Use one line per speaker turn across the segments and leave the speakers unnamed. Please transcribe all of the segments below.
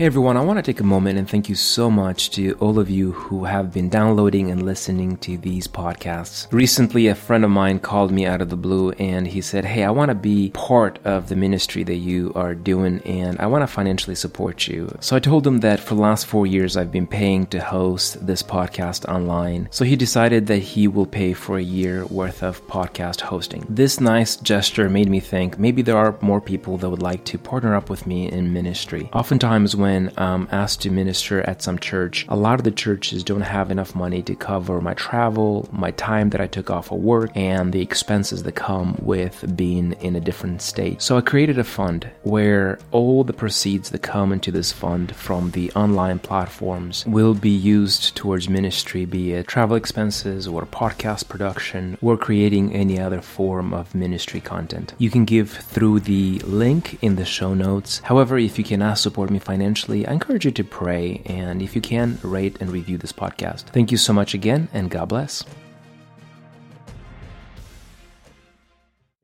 Hey everyone, I want to take a moment and thank you so much to all of you who have been downloading and listening to these podcasts. Recently, a friend of mine called me out of the blue and he said, Hey, I want to be part of the ministry that you are doing and I want to financially support you. So I told him that for the last four years I've been paying to host this podcast online. So he decided that he will pay for a year worth of podcast hosting. This nice gesture made me think maybe there are more people that would like to partner up with me in ministry. Oftentimes, when when I'm asked to minister at some church, a lot of the churches don't have enough money to cover my travel, my time that I took off of work, and the expenses that come with being in a different state. So I created a fund where all the proceeds that come into this fund from the online platforms will be used towards ministry, be it travel expenses or podcast production or creating any other form of ministry content. You can give through the link in the show notes. However, if you cannot support me financially, I encourage you to pray and if you can, rate and review this podcast. Thank you so much again and God bless.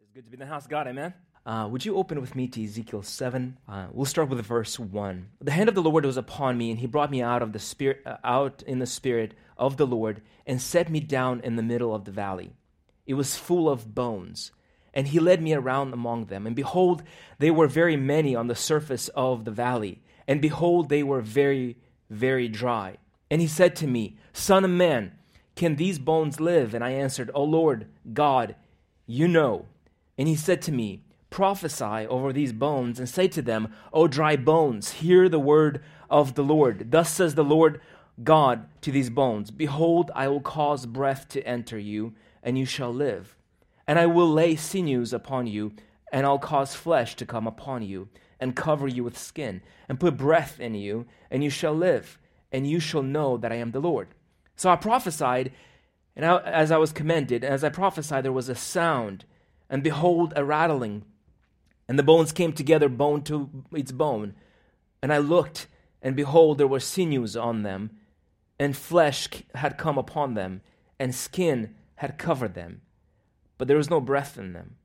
It's good to be in the house God, amen. Uh, would you open with me to Ezekiel 7? Uh, we'll start with verse 1. The hand of the Lord was upon me, and he brought me out of the spirit, uh, out in the spirit of the Lord, and set me down in the middle of the valley. It was full of bones, and he led me around among them. And behold, they were very many on the surface of the valley, and behold, they were very, very dry. And he said to me, Son of man, can these bones live? And I answered, O Lord God, you know. And he said to me, Prophesy over these bones and say to them, O dry bones, hear the word of the Lord. Thus says the Lord God to these bones Behold, I will cause breath to enter you, and you shall live. And I will lay sinews upon you, and I'll cause flesh to come upon you and cover you with skin, and put breath in you, and you shall live, and you shall know that I am the Lord. So I prophesied, and I, as I was commanded, and as I prophesied, there was a sound, and behold, a rattling. And the bones came together, bone to its bone. And I looked, and behold, there were sinews on them, and flesh had come upon them, and skin had covered them, but there was no breath in them.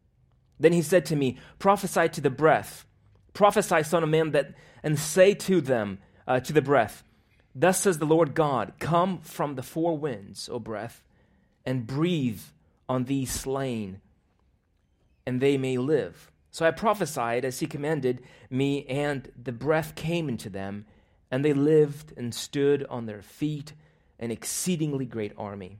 Then he said to me, Prophesy to the breath Prophesy, Son of Man, that, and say to them, uh, to the breath, Thus says the Lord God, Come from the four winds, O breath, and breathe on these slain, and they may live. So I prophesied as he commanded me, and the breath came into them, and they lived and stood on their feet, an exceedingly great army.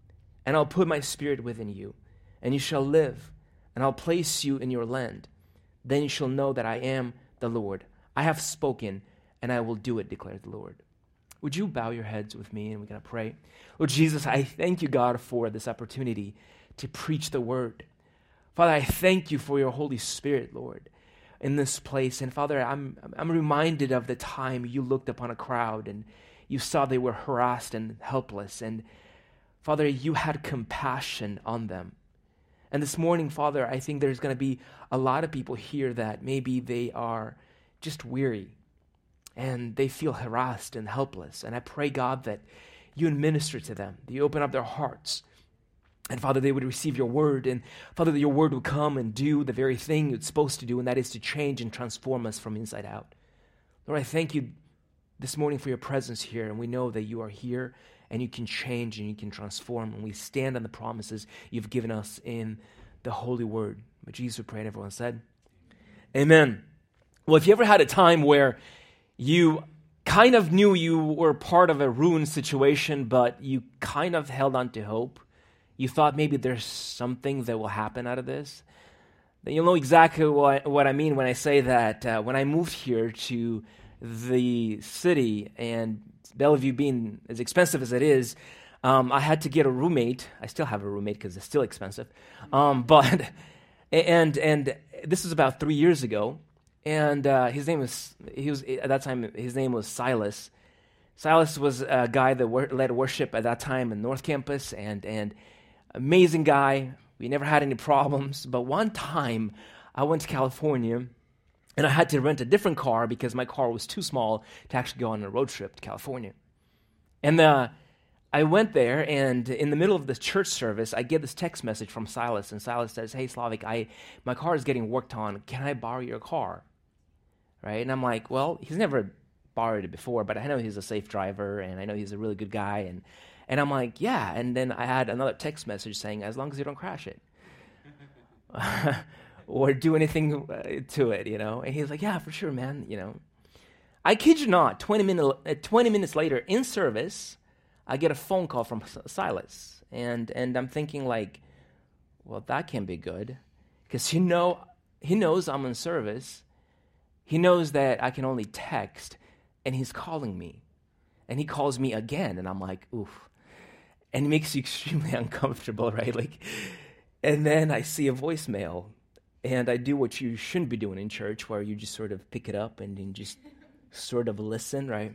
and I'll put my spirit within you, and you shall live, and I'll place you in your land. Then you shall know that I am the Lord. I have spoken, and I will do it, declares the Lord. Would you bow your heads with me and we're going to pray? Lord Jesus, I thank you, God, for this opportunity to preach the word. Father, I thank you for your Holy Spirit, Lord, in this place. And Father, I'm, I'm reminded of the time you looked upon a crowd and you saw they were harassed and helpless. And Father, you had compassion on them. And this morning, Father, I think there's going to be a lot of people here that maybe they are just weary and they feel harassed and helpless. And I pray, God, that you administer to them, that you open up their hearts. And Father, they would receive your word. And Father, that your word would come and do the very thing it's supposed to do, and that is to change and transform us from inside out. Lord, I thank you this morning for your presence here. And we know that you are here and you can change and you can transform. And we stand on the promises you've given us in the Holy Word. But Jesus would pray, and everyone said, Amen. Well, if you ever had a time where you kind of knew you were part of a ruined situation, but you kind of held on to hope, you thought maybe there's something that will happen out of this, then you'll know exactly what, what I mean when I say that uh, when I moved here to the city and Bellevue being as expensive as it is, um, I had to get a roommate. I still have a roommate because it's still expensive. Um, but and and this was about three years ago, and uh, his name was he was at that time his name was Silas. Silas was a guy that wor- led worship at that time in North Campus, and and amazing guy. We never had any problems. But one time, I went to California, and I had to rent a different car because my car was too small to actually go on a road trip to California. And uh, I went there, and in the middle of the church service, I get this text message from Silas, and Silas says, "Hey, Slavic, I my car is getting worked on. Can I borrow your car?" Right? And I'm like, "Well, he's never borrowed it before, but I know he's a safe driver, and I know he's a really good guy." And and I'm like, "Yeah." And then I had another text message saying, "As long as you don't crash it." or do anything uh, to it, you know? And he's like, yeah, for sure, man, you know. I kid you not, 20, minute, uh, 20 minutes later in service, I get a phone call from Silas. And, and I'm thinking, like, well, that can't be good. Because you know, he knows I'm in service. He knows that I can only text, and he's calling me. And he calls me again, and I'm like, oof. And it makes you extremely uncomfortable, right? Like, and then I see a voicemail, and I do what you shouldn't be doing in church, where you just sort of pick it up and, and just sort of listen, right?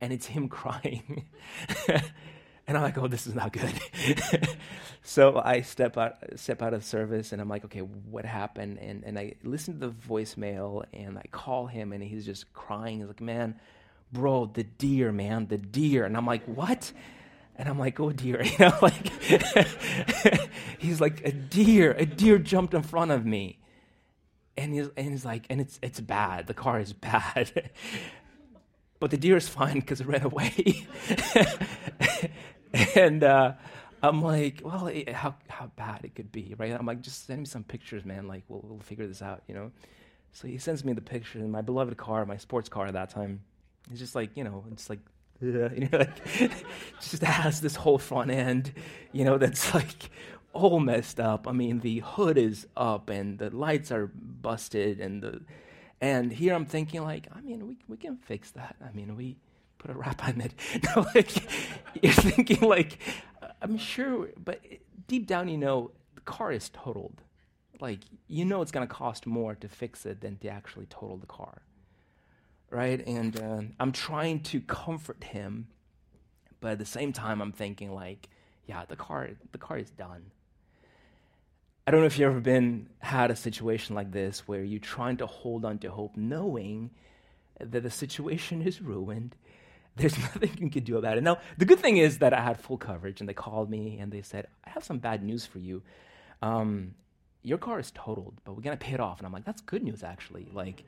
And it's him crying. and I'm like, oh, this is not good. so I step out, step out of service, and I'm like, okay, what happened? And and I listen to the voicemail, and I call him, and he's just crying. He's like, man, bro, the deer, man, the deer. And I'm like, what? And I'm like, oh dear, you know, like he's like a deer, a deer jumped in front of me. And he's, and he's like, and it's, it's bad. The car is bad. but the deer is fine because it ran away. and uh, I'm like, well, it, how, how bad it could be, right? I'm like, just send me some pictures, man. Like, we'll, we'll figure this out, you know? So he sends me the picture and my beloved car, my sports car at that time. He's just like, you know, it's like yeah, you know, like, just has this whole front end, you know, that's like all messed up. I mean, the hood is up and the lights are busted, and the and here I'm thinking like, I mean, we we can fix that. I mean, we put a wrap on it. like you're thinking like, I'm sure, but deep down, you know, the car is totaled. Like you know, it's going to cost more to fix it than to actually total the car right? And uh, I'm trying to comfort him, but at the same time, I'm thinking like, yeah, the car, the car is done. I don't know if you've ever been had a situation like this where you're trying to hold on to hope, knowing that the situation is ruined. There's nothing you can do about it. Now, the good thing is that I had full coverage, and they called me and they said, "I have some bad news for you. Um, your car is totaled, but we're gonna pay it off." And I'm like, "That's good news, actually." Like,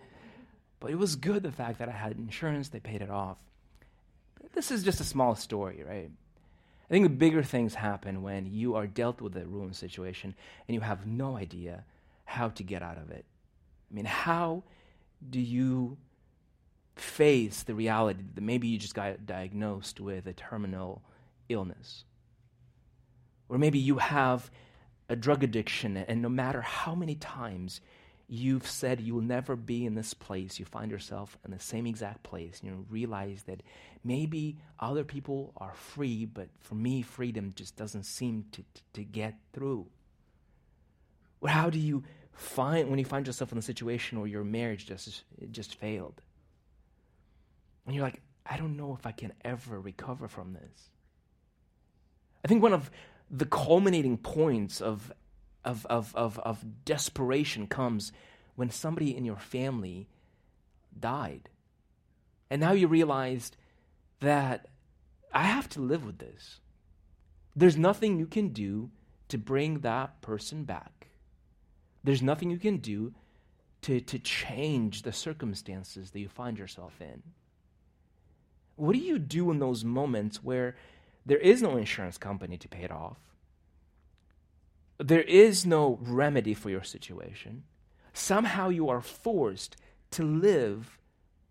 but it was good the fact that I had insurance, they paid it off. But this is just a small story, right? I think the bigger things happen when you are dealt with a ruined situation and you have no idea how to get out of it. I mean, how do you face the reality that maybe you just got diagnosed with a terminal illness? Or maybe you have a drug addiction, and no matter how many times you've said you'll never be in this place, you find yourself in the same exact place, you realize that maybe other people are free, but for me, freedom just doesn't seem to, to, to get through. Or how do you find when you find yourself in a situation where your marriage just just failed? And you're like, I don't know if I can ever recover from this. I think one of the culminating points of of, of, of, of desperation comes when somebody in your family died. And now you realized that I have to live with this. There's nothing you can do to bring that person back. There's nothing you can do to, to change the circumstances that you find yourself in. What do you do in those moments where there is no insurance company to pay it off? There is no remedy for your situation. Somehow you are forced to live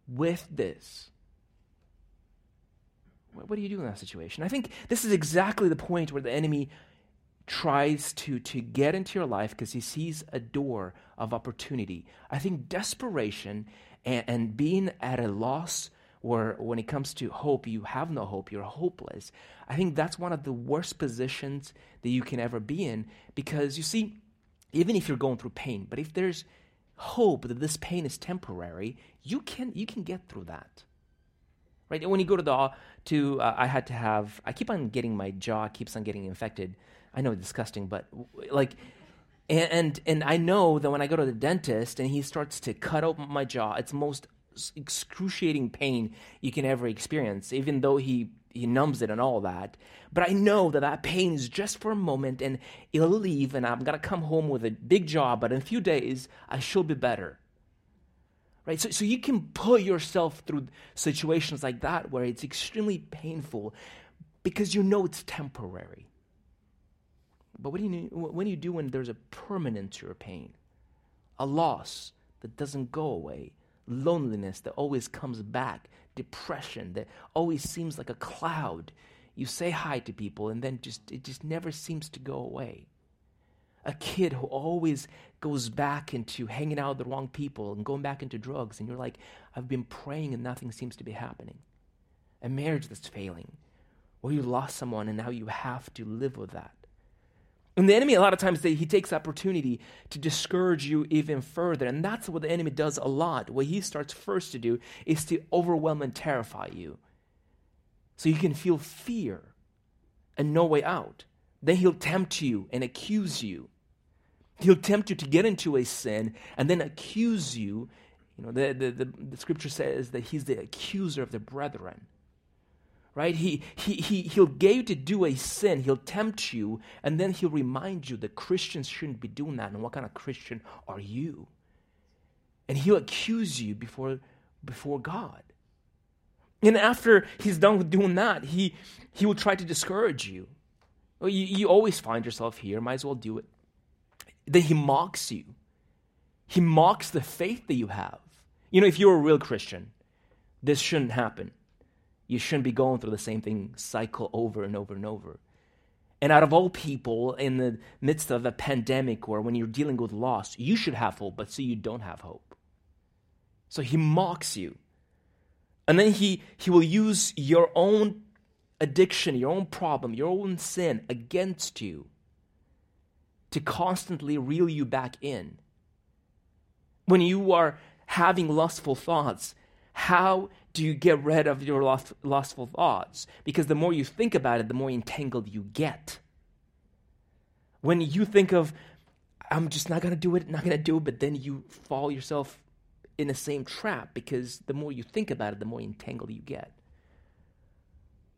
with this. What do you do in that situation? I think this is exactly the point where the enemy tries to, to get into your life because he sees a door of opportunity. I think desperation and, and being at a loss or when it comes to hope, you have no hope, you're hopeless. I think that's one of the worst positions that you can ever be in because you see, even if you're going through pain, but if there's hope that this pain is temporary, you can you can get through that. right? When you go to the to, uh, I had to have. I keep on getting my jaw keeps on getting infected. I know it's disgusting, but like, and, and and I know that when I go to the dentist and he starts to cut open my jaw, it's most excruciating pain you can ever experience. Even though he he numbs it and all that. But I know that that pain is just for a moment and it'll leave and I'm going to come home with a big job, but in a few days I should be better. Right? So, so you can put yourself through situations like that where it's extremely painful because you know it's temporary. But what do you, what do, you do when there's a permanent to your pain? A loss that doesn't go away, loneliness that always comes back, depression that always seems like a cloud. You say hi to people and then just it just never seems to go away. A kid who always goes back into hanging out with the wrong people and going back into drugs, and you're like, I've been praying and nothing seems to be happening. A marriage that's failing, or you lost someone and now you have to live with that. And the enemy, a lot of times, he takes opportunity to discourage you even further. And that's what the enemy does a lot. What he starts first to do is to overwhelm and terrify you. So you can feel fear and no way out. Then he'll tempt you and accuse you. He'll tempt you to get into a sin and then accuse you. You know, the, the, the, the scripture says that he's the accuser of the brethren right? He, he, he, he'll get you to do a sin, he'll tempt you, and then he'll remind you that Christians shouldn't be doing that. And what kind of Christian are you? And he'll accuse you before, before God. And after he's done with doing that, he, he will try to discourage you. Well, you. You always find yourself here, might as well do it. Then he mocks you. He mocks the faith that you have. You know, if you're a real Christian, this shouldn't happen. You shouldn't be going through the same thing cycle over and over and over. And out of all people, in the midst of a pandemic or when you're dealing with loss, you should have hope, but see, you don't have hope. So he mocks you. And then he, he will use your own addiction, your own problem, your own sin against you to constantly reel you back in. When you are having lustful thoughts, how do you get rid of your lust, lustful thoughts? Because the more you think about it, the more entangled you get. When you think of, I'm just not going to do it, not going to do it, but then you fall yourself in the same trap because the more you think about it, the more entangled you get.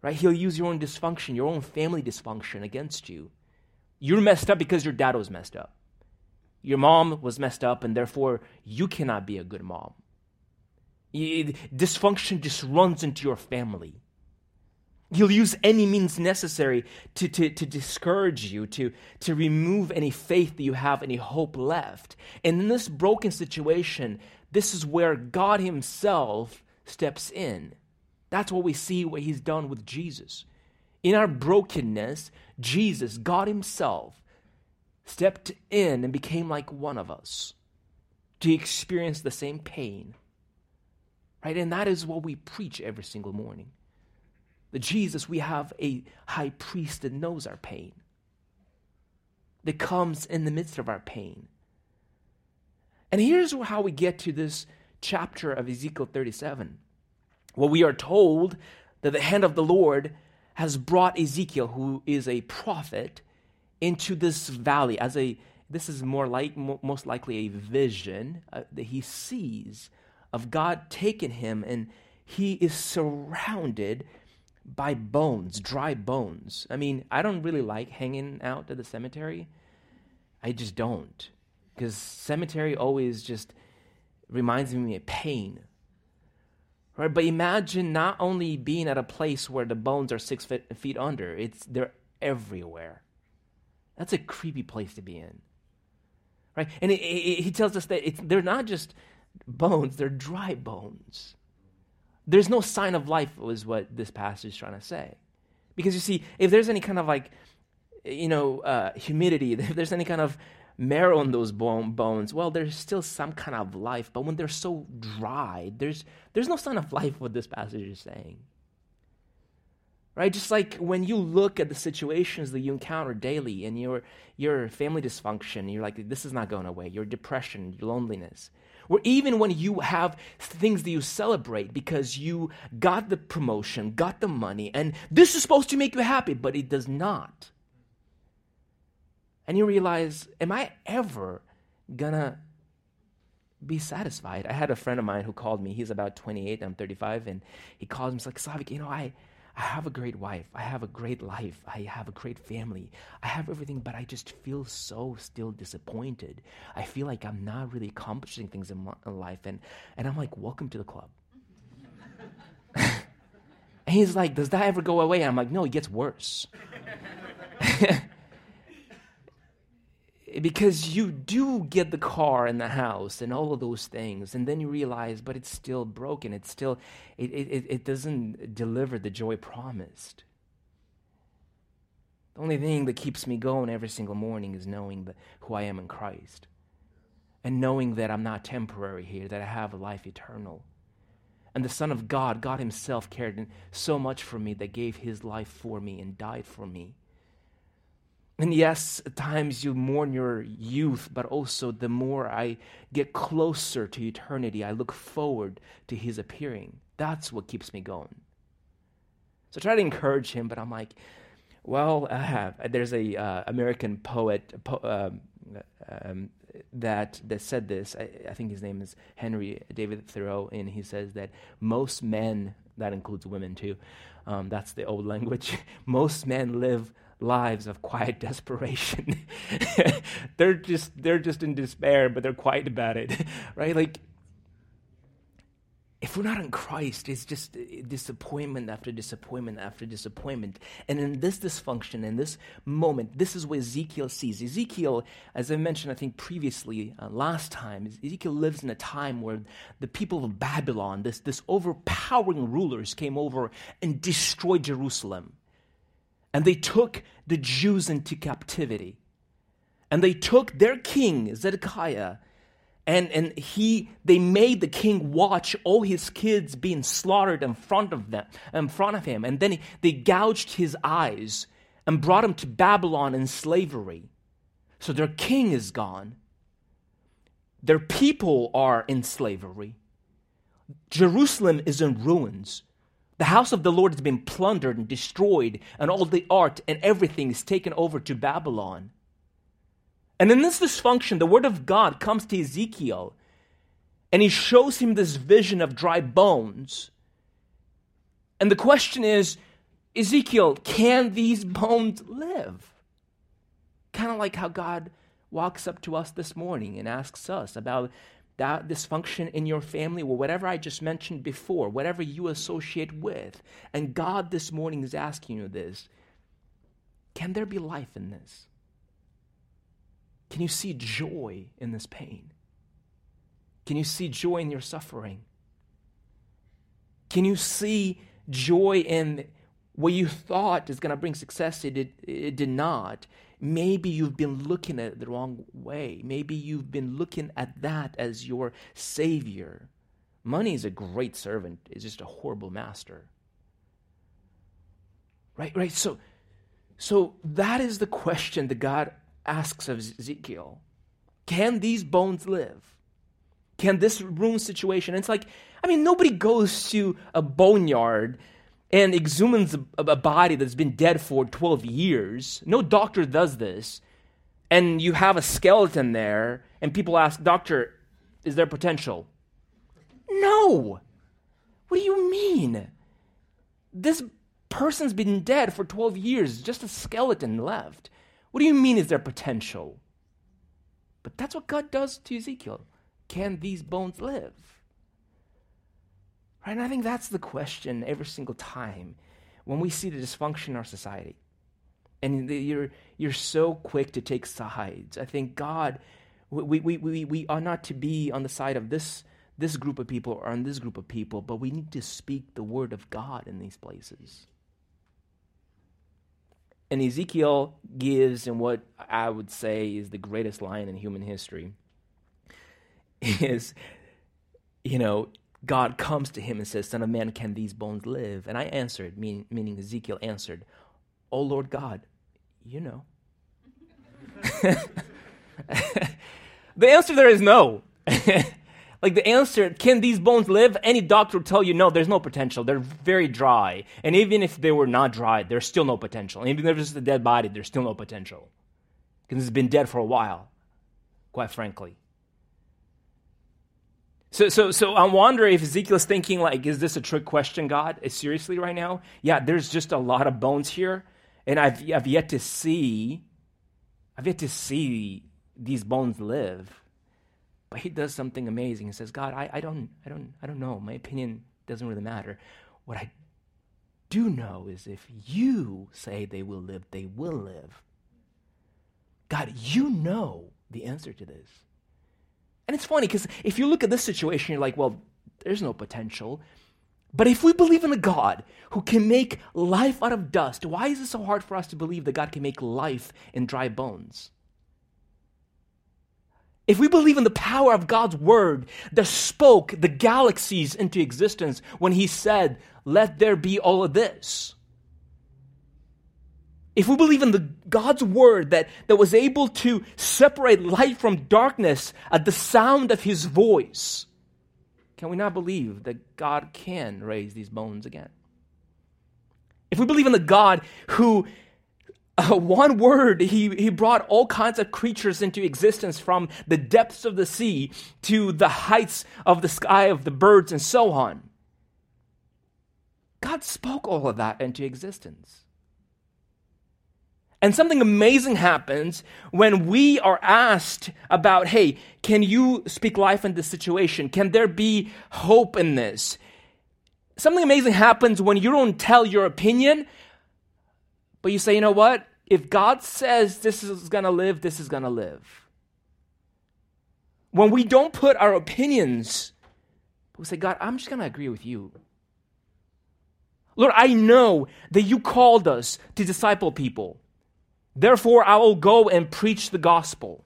Right? He'll use your own dysfunction, your own family dysfunction against you. You're messed up because your dad was messed up. Your mom was messed up, and therefore you cannot be a good mom. Dysfunction just runs into your family. He'll use any means necessary to, to, to discourage you, to, to remove any faith that you have, any hope left. And in this broken situation, this is where God Himself steps in. That's what we see what He's done with Jesus. In our brokenness, Jesus, God Himself, stepped in and became like one of us to experience the same pain Right? And that is what we preach every single morning. The Jesus, we have a high priest that knows our pain, that comes in the midst of our pain. And here's how we get to this chapter of Ezekiel 37. Well, we are told that the hand of the Lord has brought Ezekiel, who is a prophet, into this valley as a this is more like most likely a vision uh, that he sees of God taking him, and he is surrounded by bones, dry bones. I mean, I don't really like hanging out at the cemetery. I just don't. Because cemetery always just reminds me of pain. Right? But imagine not only being at a place where the bones are six feet, feet under, it's they're everywhere. That's a creepy place to be in. Right? And he tells us that they're not just bones, they're dry bones. There's no sign of life, was what this passage is trying to say. Because you see, if there's any kind of like, you know, uh, humidity, if there's any kind of marrow in those bone, bones, well, there's still some kind of life. But when they're so dry, there's, there's no sign of life, what this passage is saying. Right? Just like when you look at the situations that you encounter daily and your, your family dysfunction, you're like, this is not going away. Your depression, your loneliness. Or even when you have things that you celebrate because you got the promotion, got the money, and this is supposed to make you happy, but it does not. And you realize, am I ever gonna be satisfied? I had a friend of mine who called me. He's about 28, I'm 35, and he called me. He's like, Slavik, you know, I, I have a great wife. I have a great life. I have a great family. I have everything, but I just feel so still disappointed. I feel like I'm not really accomplishing things in, my, in life. And, and I'm like, welcome to the club. and he's like, does that ever go away? And I'm like, no, it gets worse. because you do get the car and the house and all of those things and then you realize but it's still broken. It's still it, it, it doesn't deliver the joy promised. The only thing that keeps me going every single morning is knowing that who i am in christ and knowing that i'm not temporary here that i have a life eternal. And the son of god god himself cared so much for me that gave his life for me and died for me and yes, at times you mourn your youth, but also the more I get closer to eternity, I look forward to his appearing. That's what keeps me going. So I try to encourage him, but I'm like, well, uh, there's a uh, American poet po- um, um, that that said this. I, I, think his name is Henry David Thoreau, and he says that most men, that includes women too, um, that's the old language. most men live lives of quiet desperation. they're just they're just in despair, but they're quiet about it, right? Like if we're not in Christ, it's just disappointment after disappointment after disappointment. And in this dysfunction, in this moment, this is what Ezekiel sees. Ezekiel, as I mentioned, I think previously, uh, last time, Ezekiel lives in a time where the people of Babylon, this, this overpowering rulers, came over and destroyed Jerusalem. And they took the Jews into captivity. And they took their king, Zedekiah, and, and he they made the king watch all his kids being slaughtered in front of them in front of him. And then he, they gouged his eyes and brought him to Babylon in slavery. So their king is gone. Their people are in slavery. Jerusalem is in ruins. The house of the Lord has been plundered and destroyed, and all the art and everything is taken over to Babylon. And in this dysfunction, the word of God comes to Ezekiel, and he shows him this vision of dry bones. And the question is Ezekiel, can these bones live? Kind of like how God walks up to us this morning and asks us about that dysfunction in your family or whatever I just mentioned before, whatever you associate with. And God this morning is asking you this can there be life in this? Can you see joy in this pain? Can you see joy in your suffering? Can you see joy in what you thought is going to bring success? It did, it did not. Maybe you've been looking at it the wrong way. Maybe you've been looking at that as your savior. Money is a great servant, it's just a horrible master. Right, right. So, so that is the question that God asks of Ezekiel. Can these bones live? Can this room situation? it's like, I mean, nobody goes to a boneyard and exhumes a, a body that's been dead for 12 years. No doctor does this. And you have a skeleton there, and people ask, Doctor, is there potential? No. What do you mean? This person's been dead for 12 years, just a skeleton left. What do you mean, is there potential? But that's what God does to Ezekiel. Can these bones live? Right? And I think that's the question every single time when we see the dysfunction in our society. And you're, you're so quick to take sides. I think God, we, we, we, we are not to be on the side of this, this group of people or on this group of people, but we need to speak the word of God in these places. And Ezekiel gives in what I would say is the greatest line in human history is, you know, God comes to him and says, Son of man, can these bones live? And I answered, meaning, meaning Ezekiel answered, Oh Lord God, you know. the answer there is no. Like the answer, can these bones live? Any doctor will tell you no, there's no potential. They're very dry. And even if they were not dry, there's still no potential. even if it's just a dead body, there's still no potential. Because it's been dead for a while, quite frankly. So, so, so I wonder if Ezekiel's thinking like, is this a trick question, God? Eh, seriously, right now? Yeah, there's just a lot of bones here, and I've, I've yet to see, I've yet to see these bones live. But he does something amazing. He says, God, I, I don't, I don't, I don't know. My opinion doesn't really matter. What I do know is if you say they will live, they will live. God, you know the answer to this. And it's funny because if you look at this situation, you're like, well, there's no potential. But if we believe in a God who can make life out of dust, why is it so hard for us to believe that God can make life in dry bones? If we believe in the power of God's word that spoke the galaxies into existence when he said, Let there be all of this, if we believe in the God's word that, that was able to separate light from darkness at the sound of his voice, can we not believe that God can raise these bones again? If we believe in the God who, uh, one word, he, he brought all kinds of creatures into existence from the depths of the sea to the heights of the sky of the birds and so on. God spoke all of that into existence. And something amazing happens when we are asked about, hey, can you speak life in this situation? Can there be hope in this? Something amazing happens when you don't tell your opinion, but you say, you know what? If God says this is going to live, this is going to live. When we don't put our opinions, we say, God, I'm just going to agree with you. Lord, I know that you called us to disciple people. Therefore, I will go and preach the gospel.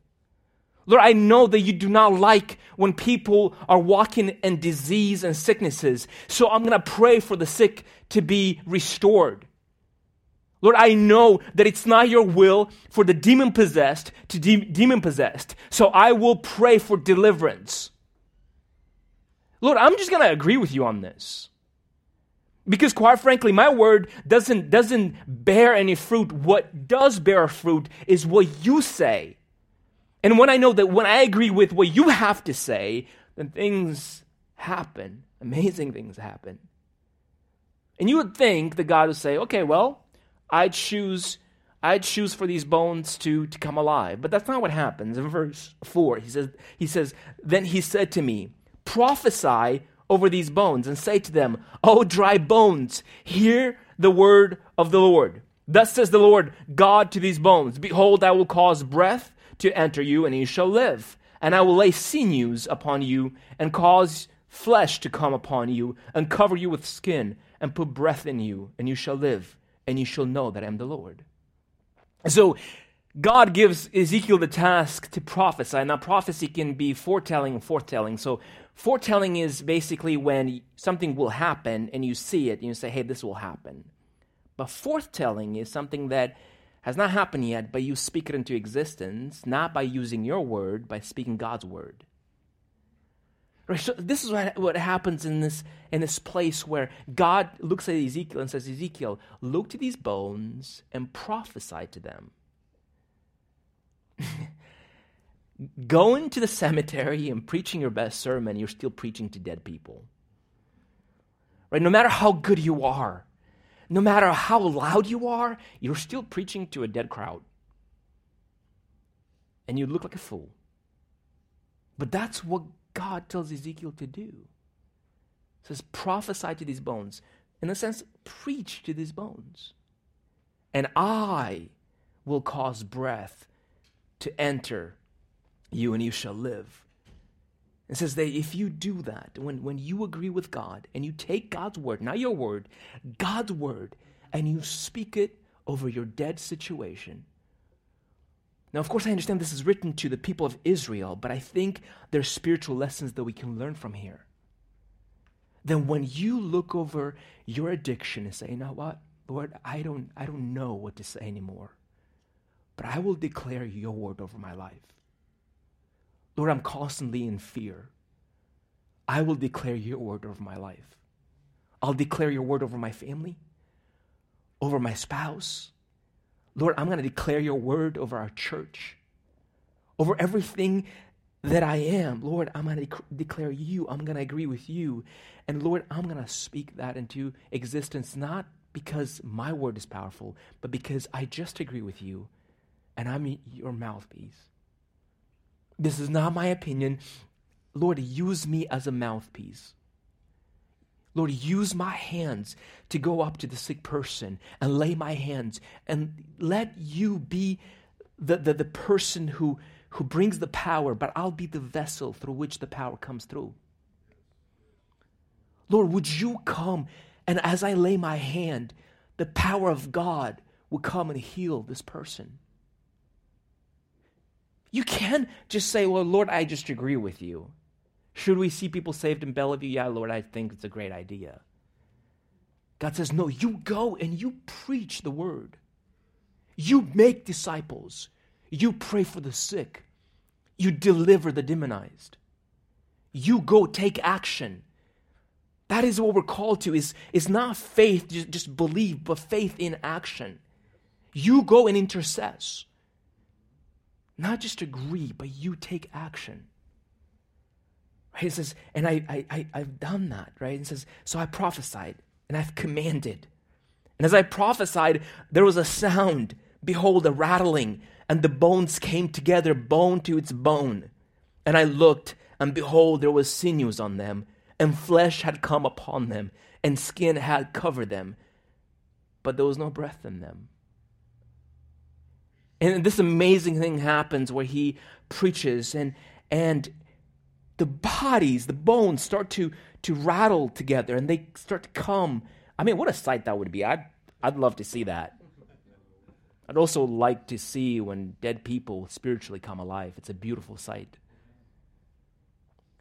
Lord, I know that you do not like when people are walking in disease and sicknesses. So I'm going to pray for the sick to be restored. Lord, I know that it's not your will for the demon possessed to de- demon possessed. So I will pray for deliverance. Lord, I'm just going to agree with you on this. Because quite frankly, my word doesn't, doesn't bear any fruit. What does bear fruit is what you say. And when I know that when I agree with what you have to say, then things happen. Amazing things happen. And you would think that God would say, okay, well, I choose I choose for these bones to, to come alive. But that's not what happens. In verse 4, he says, he says, Then he said to me, Prophesy over these bones and say to them, O dry bones, hear the word of the Lord. Thus says the Lord God to these bones Behold, I will cause breath to enter you, and you shall live. And I will lay sinews upon you, and cause flesh to come upon you, and cover you with skin, and put breath in you, and you shall live, and you shall know that I am the Lord. So, God gives Ezekiel the task to prophesy. Now, prophecy can be foretelling and forthtelling. So, Foretelling is basically when something will happen and you see it and you say, hey, this will happen. But forthtelling is something that has not happened yet, but you speak it into existence, not by using your word, by speaking God's word. Right, so this is what, what happens in this, in this place where God looks at Ezekiel and says, Ezekiel, look to these bones and prophesy to them. going to the cemetery and preaching your best sermon, you're still preaching to dead people. Right? No matter how good you are, no matter how loud you are, you're still preaching to a dead crowd. And you look like a fool. But that's what God tells Ezekiel to do. He says, prophesy to these bones. In a sense, preach to these bones. And I will cause breath to enter you and you shall live. It says that if you do that, when, when you agree with God and you take God's word, not your word, God's word, and you speak it over your dead situation. Now, of course, I understand this is written to the people of Israel, but I think there's spiritual lessons that we can learn from here. Then when you look over your addiction and say, you know what, Lord, I don't, I don't know what to say anymore, but I will declare your word over my life. Lord, I'm constantly in fear. I will declare your word over my life. I'll declare your word over my family, over my spouse. Lord, I'm going to declare your word over our church, over everything that I am. Lord, I'm going to dec- declare you. I'm going to agree with you. And Lord, I'm going to speak that into existence, not because my word is powerful, but because I just agree with you and I'm your mouthpiece. This is not my opinion. Lord, use me as a mouthpiece. Lord, use my hands to go up to the sick person and lay my hands and let you be the, the, the person who, who brings the power, but I'll be the vessel through which the power comes through. Lord, would you come and as I lay my hand, the power of God will come and heal this person? You can't just say, Well, Lord, I just agree with you. Should we see people saved in Bellevue? Yeah, Lord, I think it's a great idea. God says, No, you go and you preach the word. You make disciples. You pray for the sick. You deliver the demonized. You go take action. That is what we're called to is, is not faith, just, just believe, but faith in action. You go and intercess. Not just agree, but you take action. Right? It says, and I, I, I, I've done that, right? It says, so I prophesied and I've commanded. And as I prophesied, there was a sound, behold, a rattling, and the bones came together, bone to its bone. And I looked, and behold, there was sinews on them, and flesh had come upon them, and skin had covered them, but there was no breath in them. And this amazing thing happens where he preaches, and and the bodies, the bones start to, to rattle together and they start to come. I mean, what a sight that would be. I'd, I'd love to see that. I'd also like to see when dead people spiritually come alive. It's a beautiful sight.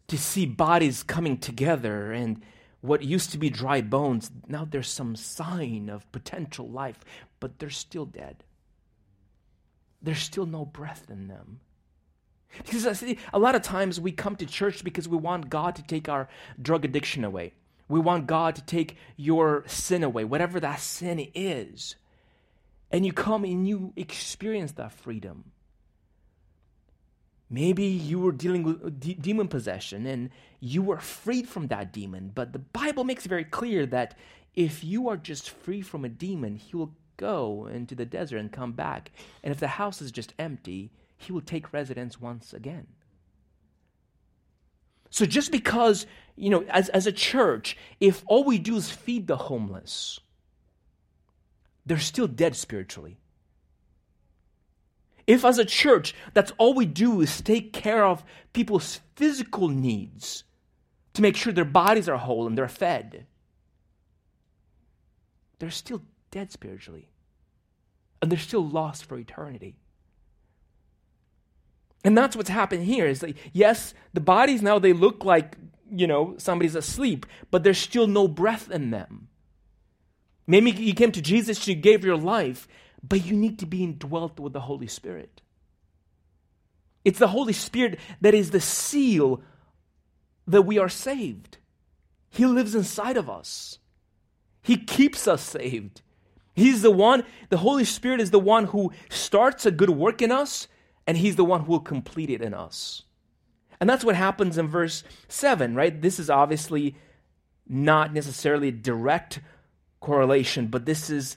To see bodies coming together and what used to be dry bones, now there's some sign of potential life, but they're still dead. There's still no breath in them. Because I see, a lot of times we come to church because we want God to take our drug addiction away. We want God to take your sin away, whatever that sin is. And you come and you experience that freedom. Maybe you were dealing with de- demon possession and you were freed from that demon, but the Bible makes it very clear that if you are just free from a demon, he will go into the desert and come back. And if the house is just empty, he will take residence once again. So just because, you know, as, as a church, if all we do is feed the homeless, they're still dead spiritually. If as a church, that's all we do is take care of people's physical needs to make sure their bodies are whole and they're fed, they're still dead spiritually. And they're still lost for eternity. And that's what's happening here is like, yes, the bodies now they look like, you know, somebody's asleep, but there's still no breath in them. Maybe you came to Jesus, you gave your life, but you need to be indwelt with the Holy Spirit. It's the Holy Spirit that is the seal that we are saved. He lives inside of us. He keeps us saved. He's the one, the Holy Spirit is the one who starts a good work in us and he's the one who will complete it in us. And that's what happens in verse 7, right? This is obviously not necessarily a direct correlation, but this is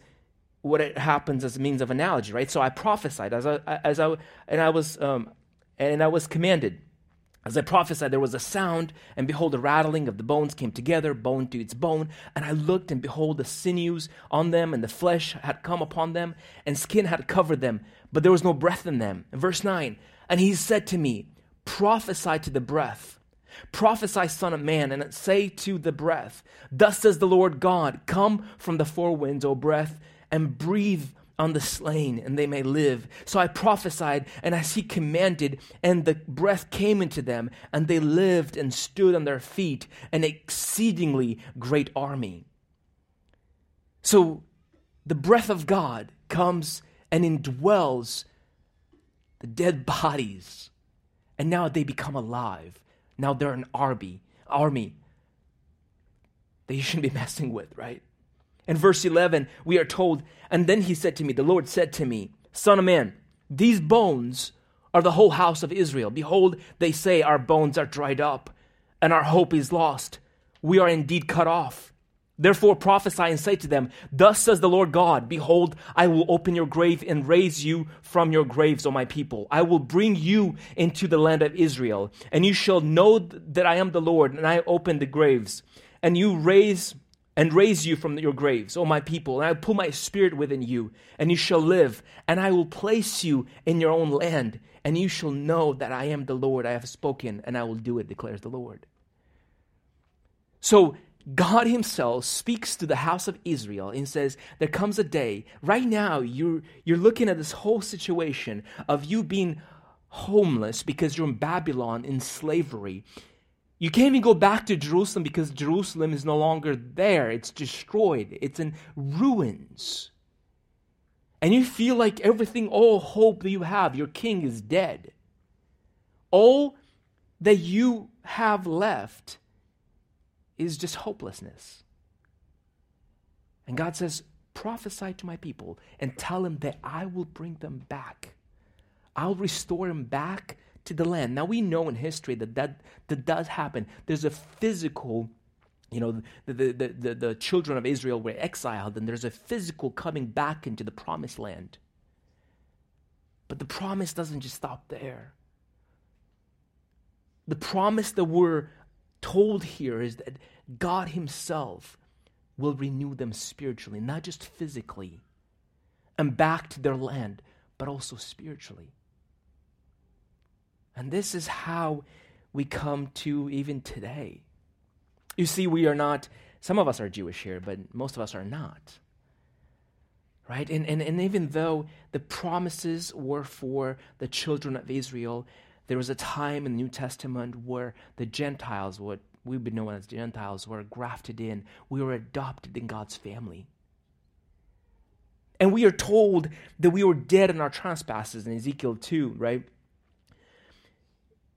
what it happens as a means of analogy, right? So I prophesied as I, as I and I was um, and I was commanded. As I prophesied, there was a sound, and behold, the rattling of the bones came together, bone to its bone. And I looked, and behold, the sinews on them, and the flesh had come upon them, and skin had covered them, but there was no breath in them. In verse 9, and he said to me, Prophesy to the breath. Prophesy, Son of Man, and say to the breath, Thus says the Lord God, Come from the four winds, O breath, and breathe on the slain, and they may live. So I prophesied, and as he commanded, and the breath came into them, and they lived and stood on their feet, an exceedingly great army. So the breath of God comes and indwells the dead bodies, and now they become alive. Now they're an army, army that you shouldn't be messing with, right? In verse 11, we are told, And then he said to me, The Lord said to me, Son of man, these bones are the whole house of Israel. Behold, they say, Our bones are dried up, and our hope is lost. We are indeed cut off. Therefore prophesy and say to them, Thus says the Lord God, Behold, I will open your grave and raise you from your graves, O my people. I will bring you into the land of Israel, and you shall know that I am the Lord, and I open the graves, and you raise and raise you from your graves, O my people, and I will put my spirit within you, and you shall live, and I will place you in your own land, and you shall know that I am the Lord. I have spoken, and I will do it, declares the Lord. So God Himself speaks to the house of Israel and says, There comes a day, right now, you're, you're looking at this whole situation of you being homeless because you're in Babylon in slavery. You can't even go back to Jerusalem because Jerusalem is no longer there. It's destroyed, it's in ruins. And you feel like everything, all hope that you have, your king is dead. All that you have left is just hopelessness. And God says, prophesy to my people and tell them that I will bring them back. I'll restore them back to the land. Now we know in history that that, that does happen. There's a physical, you know, the, the, the, the, children of Israel were exiled, and there's a physical coming back into the promised land. But the promise doesn't just stop there. The promise that we're told here is that God Himself will renew them spiritually, not just physically, and back to their land, but also spiritually. And this is how we come to even today. You see, we are not, some of us are Jewish here, but most of us are not. Right? And, and, and even though the promises were for the children of Israel, there was a time in the New Testament where the Gentiles, what we would known as Gentiles, were grafted in. We were adopted in God's family. And we are told that we were dead in our trespasses in Ezekiel 2, right?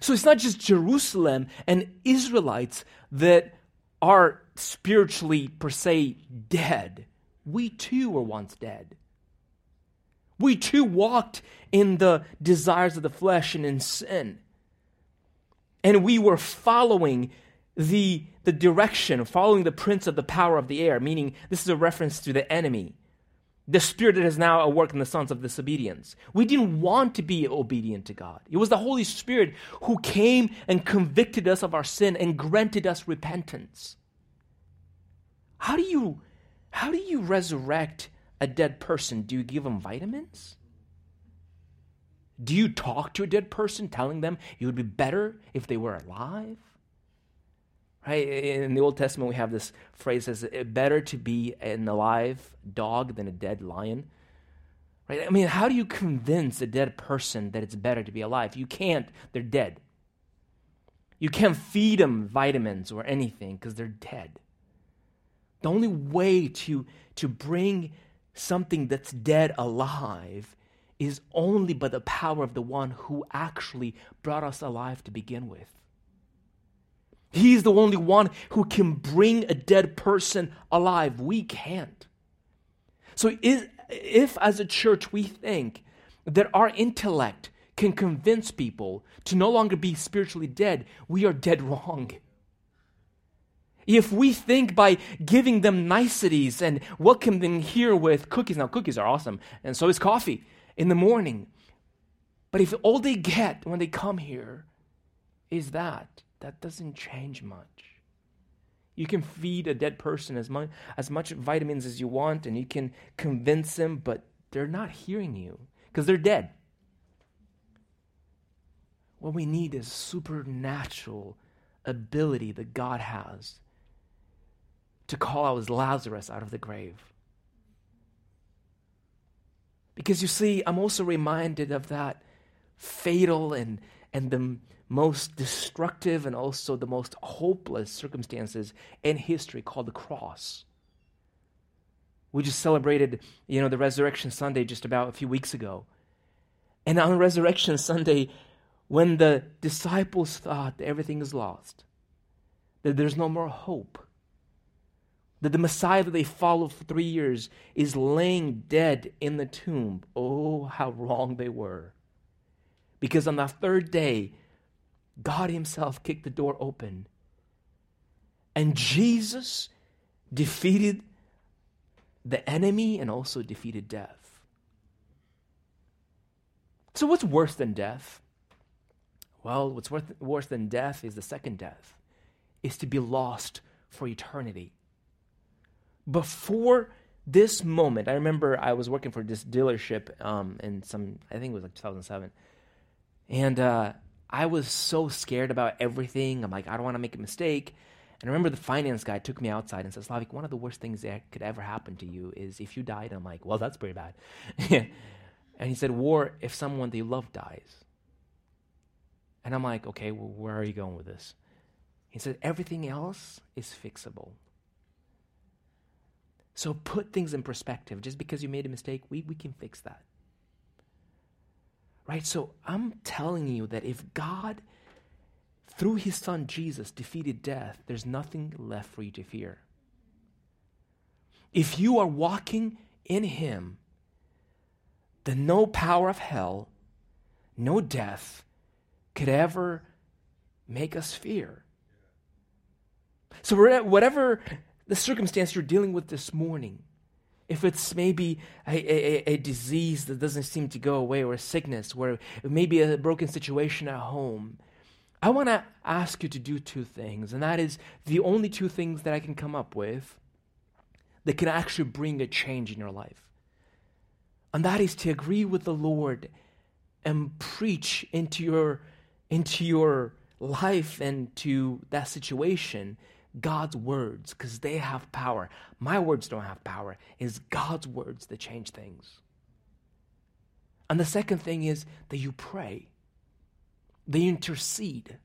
So it's not just Jerusalem and Israelites that are spiritually, per se, dead. We too were once dead. We too walked in the desires of the flesh and in sin. And we were following the, the direction, following the prince of the power of the air, meaning this is a reference to the enemy the spirit that is now at work in the sons of disobedience. We didn't want to be obedient to God. It was the Holy Spirit who came and convicted us of our sin and granted us repentance. How do you how do you resurrect a dead person? Do you give them vitamins? Do you talk to a dead person telling them it would be better if they were alive? Right? In the Old Testament, we have this phrase says, eh, better to be an alive dog than a dead lion. Right? I mean, how do you convince a dead person that it's better to be alive? You can't, they're dead. You can't feed them vitamins or anything because they're dead. The only way to, to bring something that's dead alive is only by the power of the one who actually brought us alive to begin with. He's the only one who can bring a dead person alive. We can't. So, if, as a church we think that our intellect can convince people to no longer be spiritually dead, we are dead wrong. If we think by giving them niceties and welcome them here with cookies, now cookies are awesome, and so is coffee in the morning. But if all they get when they come here is that, that doesn't change much. You can feed a dead person as much, as much vitamins as you want, and you can convince them, but they're not hearing you because they're dead. What we need is supernatural ability that God has to call out Lazarus out of the grave. Because you see, I'm also reminded of that fatal and, and the most destructive and also the most hopeless circumstances in history called the cross. We just celebrated, you know, the Resurrection Sunday just about a few weeks ago. And on Resurrection Sunday, when the disciples thought everything is lost, that there's no more hope, that the Messiah that they followed for three years is laying dead in the tomb. Oh, how wrong they were. Because on the third day, God Himself kicked the door open. And Jesus defeated the enemy and also defeated death. So, what's worse than death? Well, what's worse than death is the second death, is to be lost for eternity before this moment, I remember I was working for this dealership um, in some, I think it was like 2007. And uh, I was so scared about everything. I'm like, I don't want to make a mistake. And I remember the finance guy took me outside and said, Slavik, one of the worst things that could ever happen to you is if you died. I'm like, well, that's pretty bad. and he said, war if someone they love dies. And I'm like, okay, well, where are you going with this? He said, everything else is fixable. So put things in perspective. Just because you made a mistake, we, we can fix that. Right? So I'm telling you that if God, through his son Jesus, defeated death, there's nothing left for you to fear. If you are walking in him, then no power of hell, no death could ever make us fear. So, whatever the circumstance you're dealing with this morning, if it's maybe a, a, a, disease that doesn't seem to go away, or a sickness, or maybe a broken situation at home, I want to ask you to do two things. And that is the only two things that I can come up with that can actually bring a change in your life. And that is to agree with the Lord and preach into your, into your life and to that situation God's words because they have power. My words don't have power. It's God's words that change things. And the second thing is that you pray, they intercede.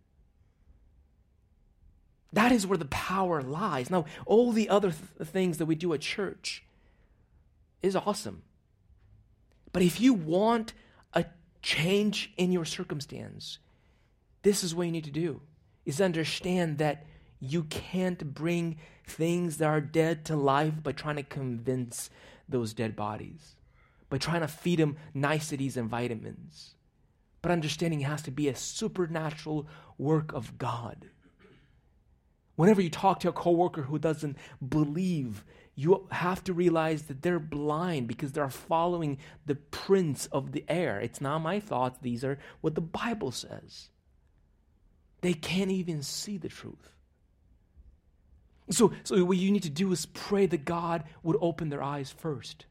That is where the power lies. Now, all the other th- things that we do at church is awesome. But if you want a change in your circumstance, this is what you need to do is understand that you can't bring things that are dead to life by trying to convince those dead bodies, by trying to feed them niceties and vitamins. But understanding has to be a supernatural work of God. Whenever you talk to a coworker who doesn't believe, you have to realize that they're blind because they're following the prince of the air. It's not my thoughts, these are what the Bible says. They can't even see the truth. So, so what you need to do is pray that God would open their eyes first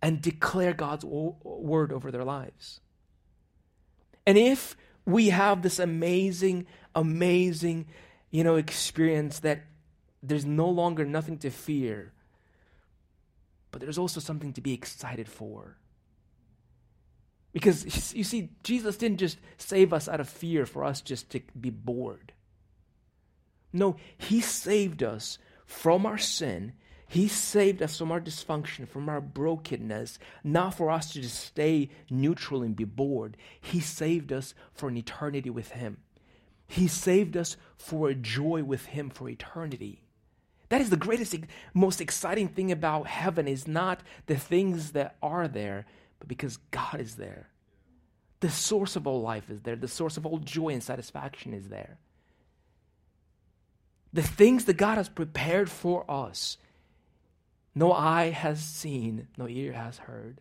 and declare God's word over their lives. And if we have this amazing, amazing, you know, experience that there's no longer nothing to fear, but there's also something to be excited for. Because you see, Jesus didn't just save us out of fear for us just to be bored. No, He saved us from our sin. He saved us from our dysfunction, from our brokenness, not for us to just stay neutral and be bored. He saved us for an eternity with Him. He saved us for a joy with Him for eternity. That is the greatest, most exciting thing about heaven is not the things that are there, but because God is there. The source of all life is there. The source of all joy and satisfaction is there the things that God has prepared for us, no eye has seen, no ear has heard.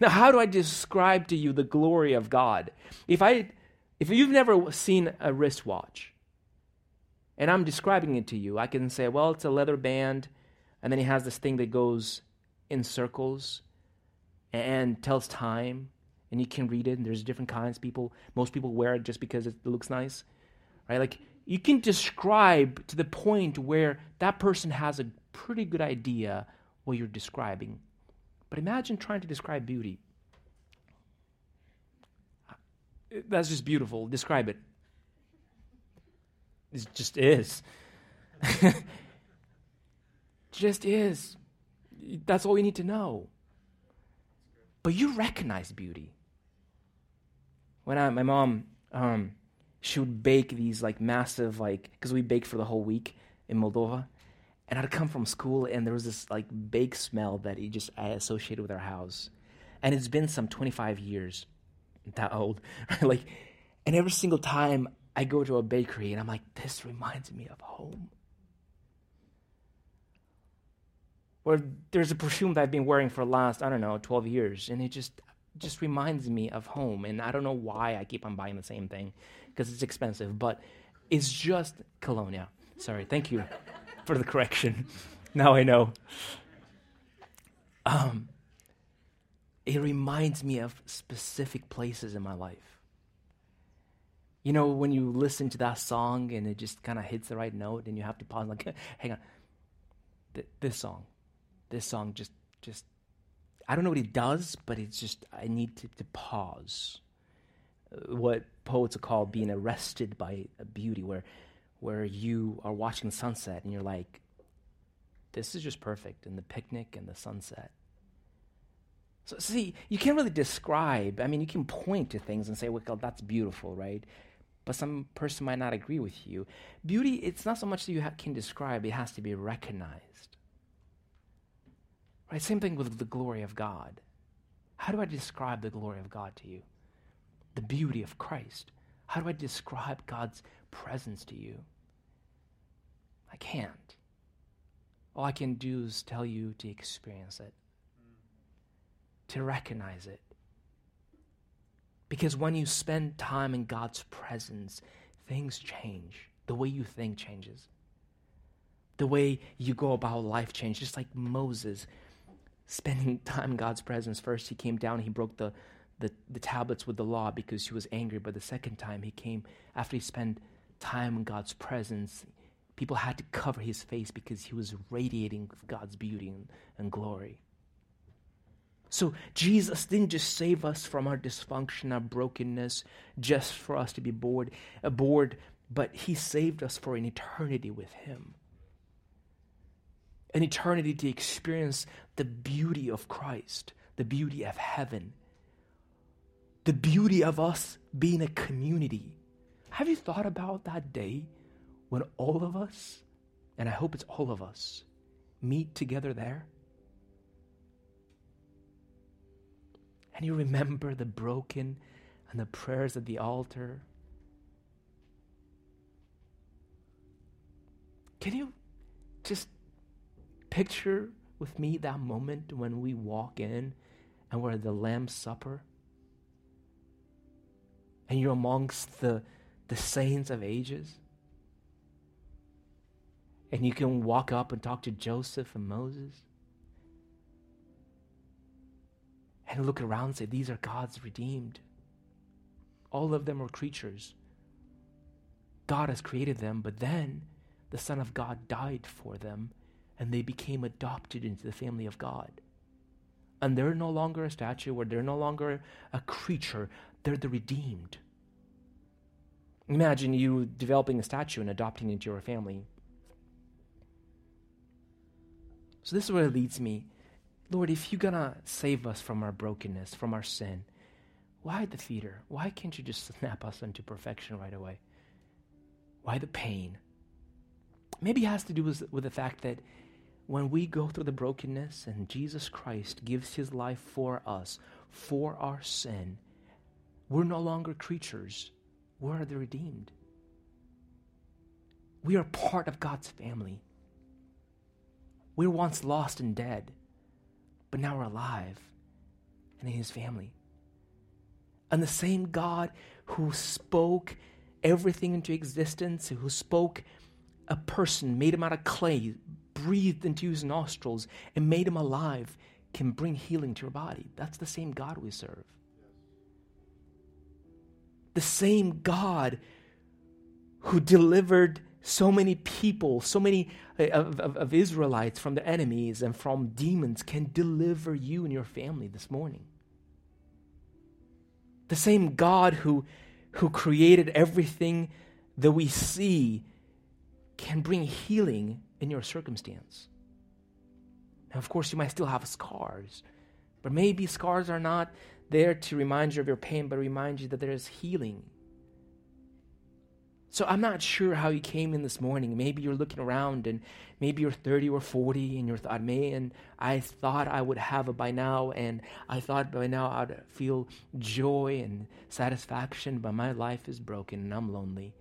Now, how do I describe to you the glory of God? If I if you've never seen a wristwatch, and I'm describing it to you, I can say, well, it's a leather band, and then it has this thing that goes in circles and tells time, and you can read it, and there's different kinds. People, most people wear it just because it looks nice, right? Like you can describe to the point where that person has a pretty good idea what you're describing. But imagine trying to describe beauty. That's just beautiful. Describe it. It just is. just is. That's all you need to know. But you recognize beauty. When I, my mom, um, she would bake these like massive like because we bake for the whole week in Moldova, and I'd come from school and there was this like bake smell that he just I associated with our house, and it's been some twenty five years, that old, like, and every single time I go to a bakery and I'm like, this reminds me of home. Or there's a perfume that I've been wearing for the last I don't know twelve years, and it just just reminds me of home. And I don't know why I keep on buying the same thing because it's expensive, but it's just Colonia. Sorry, thank you for the correction. now I know. Um, it reminds me of specific places in my life. You know, when you listen to that song and it just kind of hits the right note, and you have to pause, like, hang on, Th- this song, this song just, just, I don't know what it does, but it's just, I need to, to pause what poets call being arrested by a beauty, where, where you are watching the sunset and you're like, this is just perfect, and the picnic and the sunset. So, see, you can't really describe. I mean, you can point to things and say, well, that's beautiful, right? But some person might not agree with you. Beauty, it's not so much that you ha- can describe, it has to be recognized. Right? Same thing with the glory of God. How do I describe the glory of God to you? The beauty of Christ? How do I describe God's presence to you? I can't. All I can do is tell you to experience it, to recognize it. Because when you spend time in God's presence, things change. The way you think changes. The way you go about life changes. Just like Moses spending time in God's presence. First, he came down, he broke the, the, the tablets with the law because he was angry. But the second time he came, after he spent time in God's presence, people had to cover his face because he was radiating God's beauty and, and glory. So Jesus didn't just save us from our dysfunction, our brokenness, just for us to be bored, uh, bored, but he saved us for an eternity with him. An eternity to experience the beauty of Christ, the beauty of heaven, the beauty of us being a community. Have you thought about that day when all of us, and I hope it's all of us, meet together there? And you remember the broken and the prayers at the altar. Can you just picture with me that moment when we walk in and we're at the Lamb's Supper? And you're amongst the, the saints of ages. And you can walk up and talk to Joseph and Moses. And look around and say, These are God's redeemed. All of them are creatures. God has created them, but then the Son of God died for them, and they became adopted into the family of God. And they're no longer a statue, or they're no longer a creature, they're the redeemed. Imagine you developing a statue and adopting it into your family. So, this is where it leads me. Lord, if you're to save us from our brokenness, from our sin, why the feeder? Why can't you just snap us into perfection right away? Why the pain? Maybe it has to do with, with the fact that when we go through the brokenness and Jesus Christ gives his life for us, for our sin, we're no longer creatures. We're the redeemed. We are part of God's family. We were once lost and dead, but now we're alive and in His family. And the same God who spoke everything into existence, who spoke a person, made him out of clay, breathed into his nostrils, and made him alive, can bring healing to your body. That's the same God we serve the same God who delivered so many people, so many uh, of, of, of, Israelites from the enemies and from demons can deliver you and your family this morning. The same God who, who created everything that we see can bring healing in your circumstance. Now, of course, you might still have scars, but maybe scars are not there to remind you of your pain, but remind you that there is healing so I'm not sure how you came in this morning. Maybe you're looking around and maybe you're 30 or 40 and you're thought, man, I thought I would have it by now and I thought by now I'd feel joy and satisfaction, but my life is broken and I'm lonely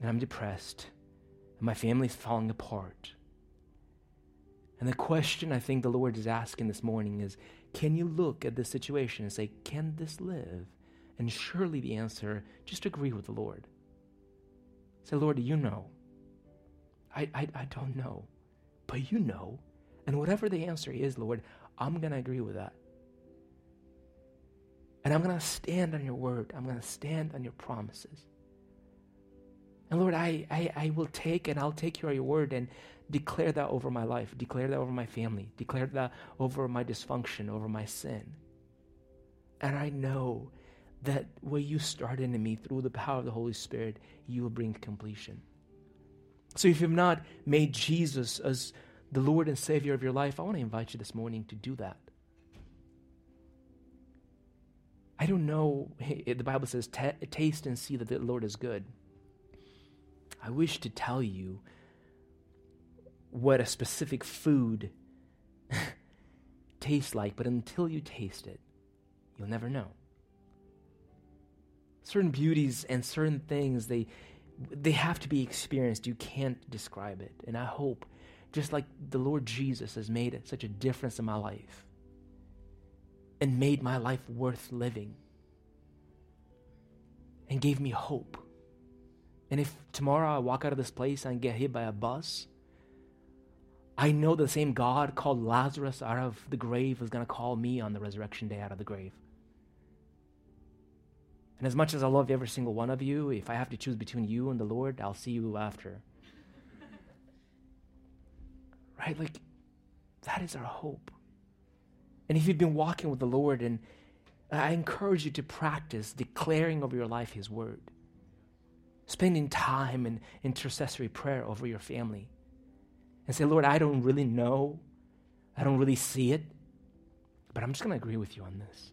and I'm depressed and my family's falling apart. And the question I think the Lord is asking this morning is can you look at this situation and say, can this live? And surely the answer, just agree with the Lord. Say, Lord, you know. I, I, I don't know, but you know. And whatever the answer is, Lord, I'm going to agree with that. And I'm going to stand on your word. I'm going to stand on your promises. And Lord, I, I, I will take and I'll take your word and declare that over my life, declare that over my family, declare that over my dysfunction, over my sin. And I know that what you started in me through the power of the Holy Spirit, you will bring completion. So if you've not made Jesus as the Lord and Savior of your life, I want to invite you this morning to do that. I don't know, the Bible says, taste and see that the Lord is good. I wish to tell you what a specific food tastes like, but until you taste it, you'll never know. Certain beauties and certain things they they have to be experienced. You can't describe it. And i hope just like the lord jesus has made such a difference in my life and made my life worth living and gave me hope and if tomorrow i walk out of this place and get hit by a bus i know the same god called lazarus out of the grave is going to call me on the resurrection day out of the grave and as much as I love every single one of you, if I have to choose between you and the Lord, I'll see you after. right? Like, that is our hope. And if you've been walking with the Lord, and I encourage you to practice declaring over your life His word, spending time in intercessory prayer over your family, and say, Lord, I don't really know, I don't really see it, but I'm just going to agree with you on this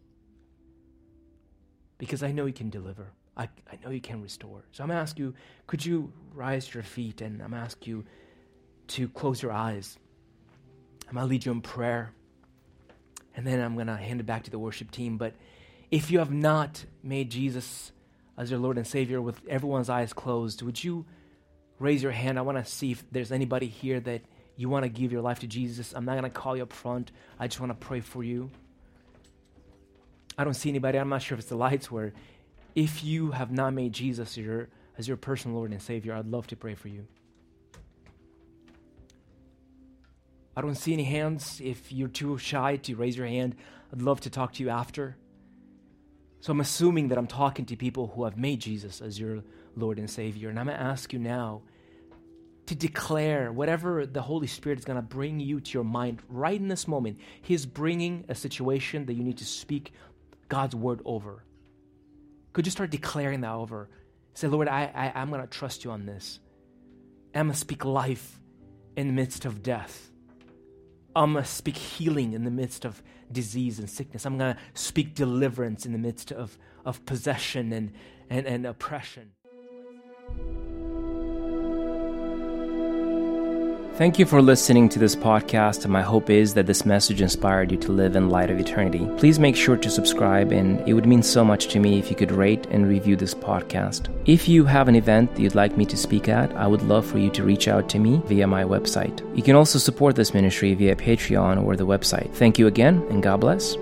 because I know He can deliver. I, I know He can restore. So I'm going to ask you, could you rise to your feet and I'm going to ask you to close your eyes. I'm going to lead you in prayer and then I'm going to hand it back to the worship team. But if you have not made Jesus as your Lord and Savior with everyone's eyes closed, would you raise your hand? I want to see if there's anybody here that you want to give your life to Jesus. I'm not going to call you up front, I just want to pray for you. I don't see anybody. I'm not sure if it's the lights where if you have not made Jesus your, as your personal Lord and Savior, I'd love to pray for you. I don't see any hands. If you're too shy to raise your hand, I'd love to talk to you after. So I'm assuming that I'm talking to people who have made Jesus as your Lord and Savior. And I'm going to ask you now to declare whatever the Holy Spirit is going to bring you to your mind right in this moment. He's bringing a situation that you need to speak God's word over? Could you start declaring that over? Say, Lord, I, I, I'm going to trust you on this. I'm going to speak life in the midst of death. I'm going to speak healing in the midst of disease and sickness. I'm going to speak deliverance in the midst of, of possession and, and, and oppression. Thank you for listening to this podcast, and my hope is that this message inspired you to live in light of eternity. Please make sure to subscribe, and it would mean so much to me if you could rate and review this podcast. If you have an event that you'd like me to speak at, I would love for you to reach out to me via my website. You can also support this ministry via Patreon or the website. Thank you again, and God bless.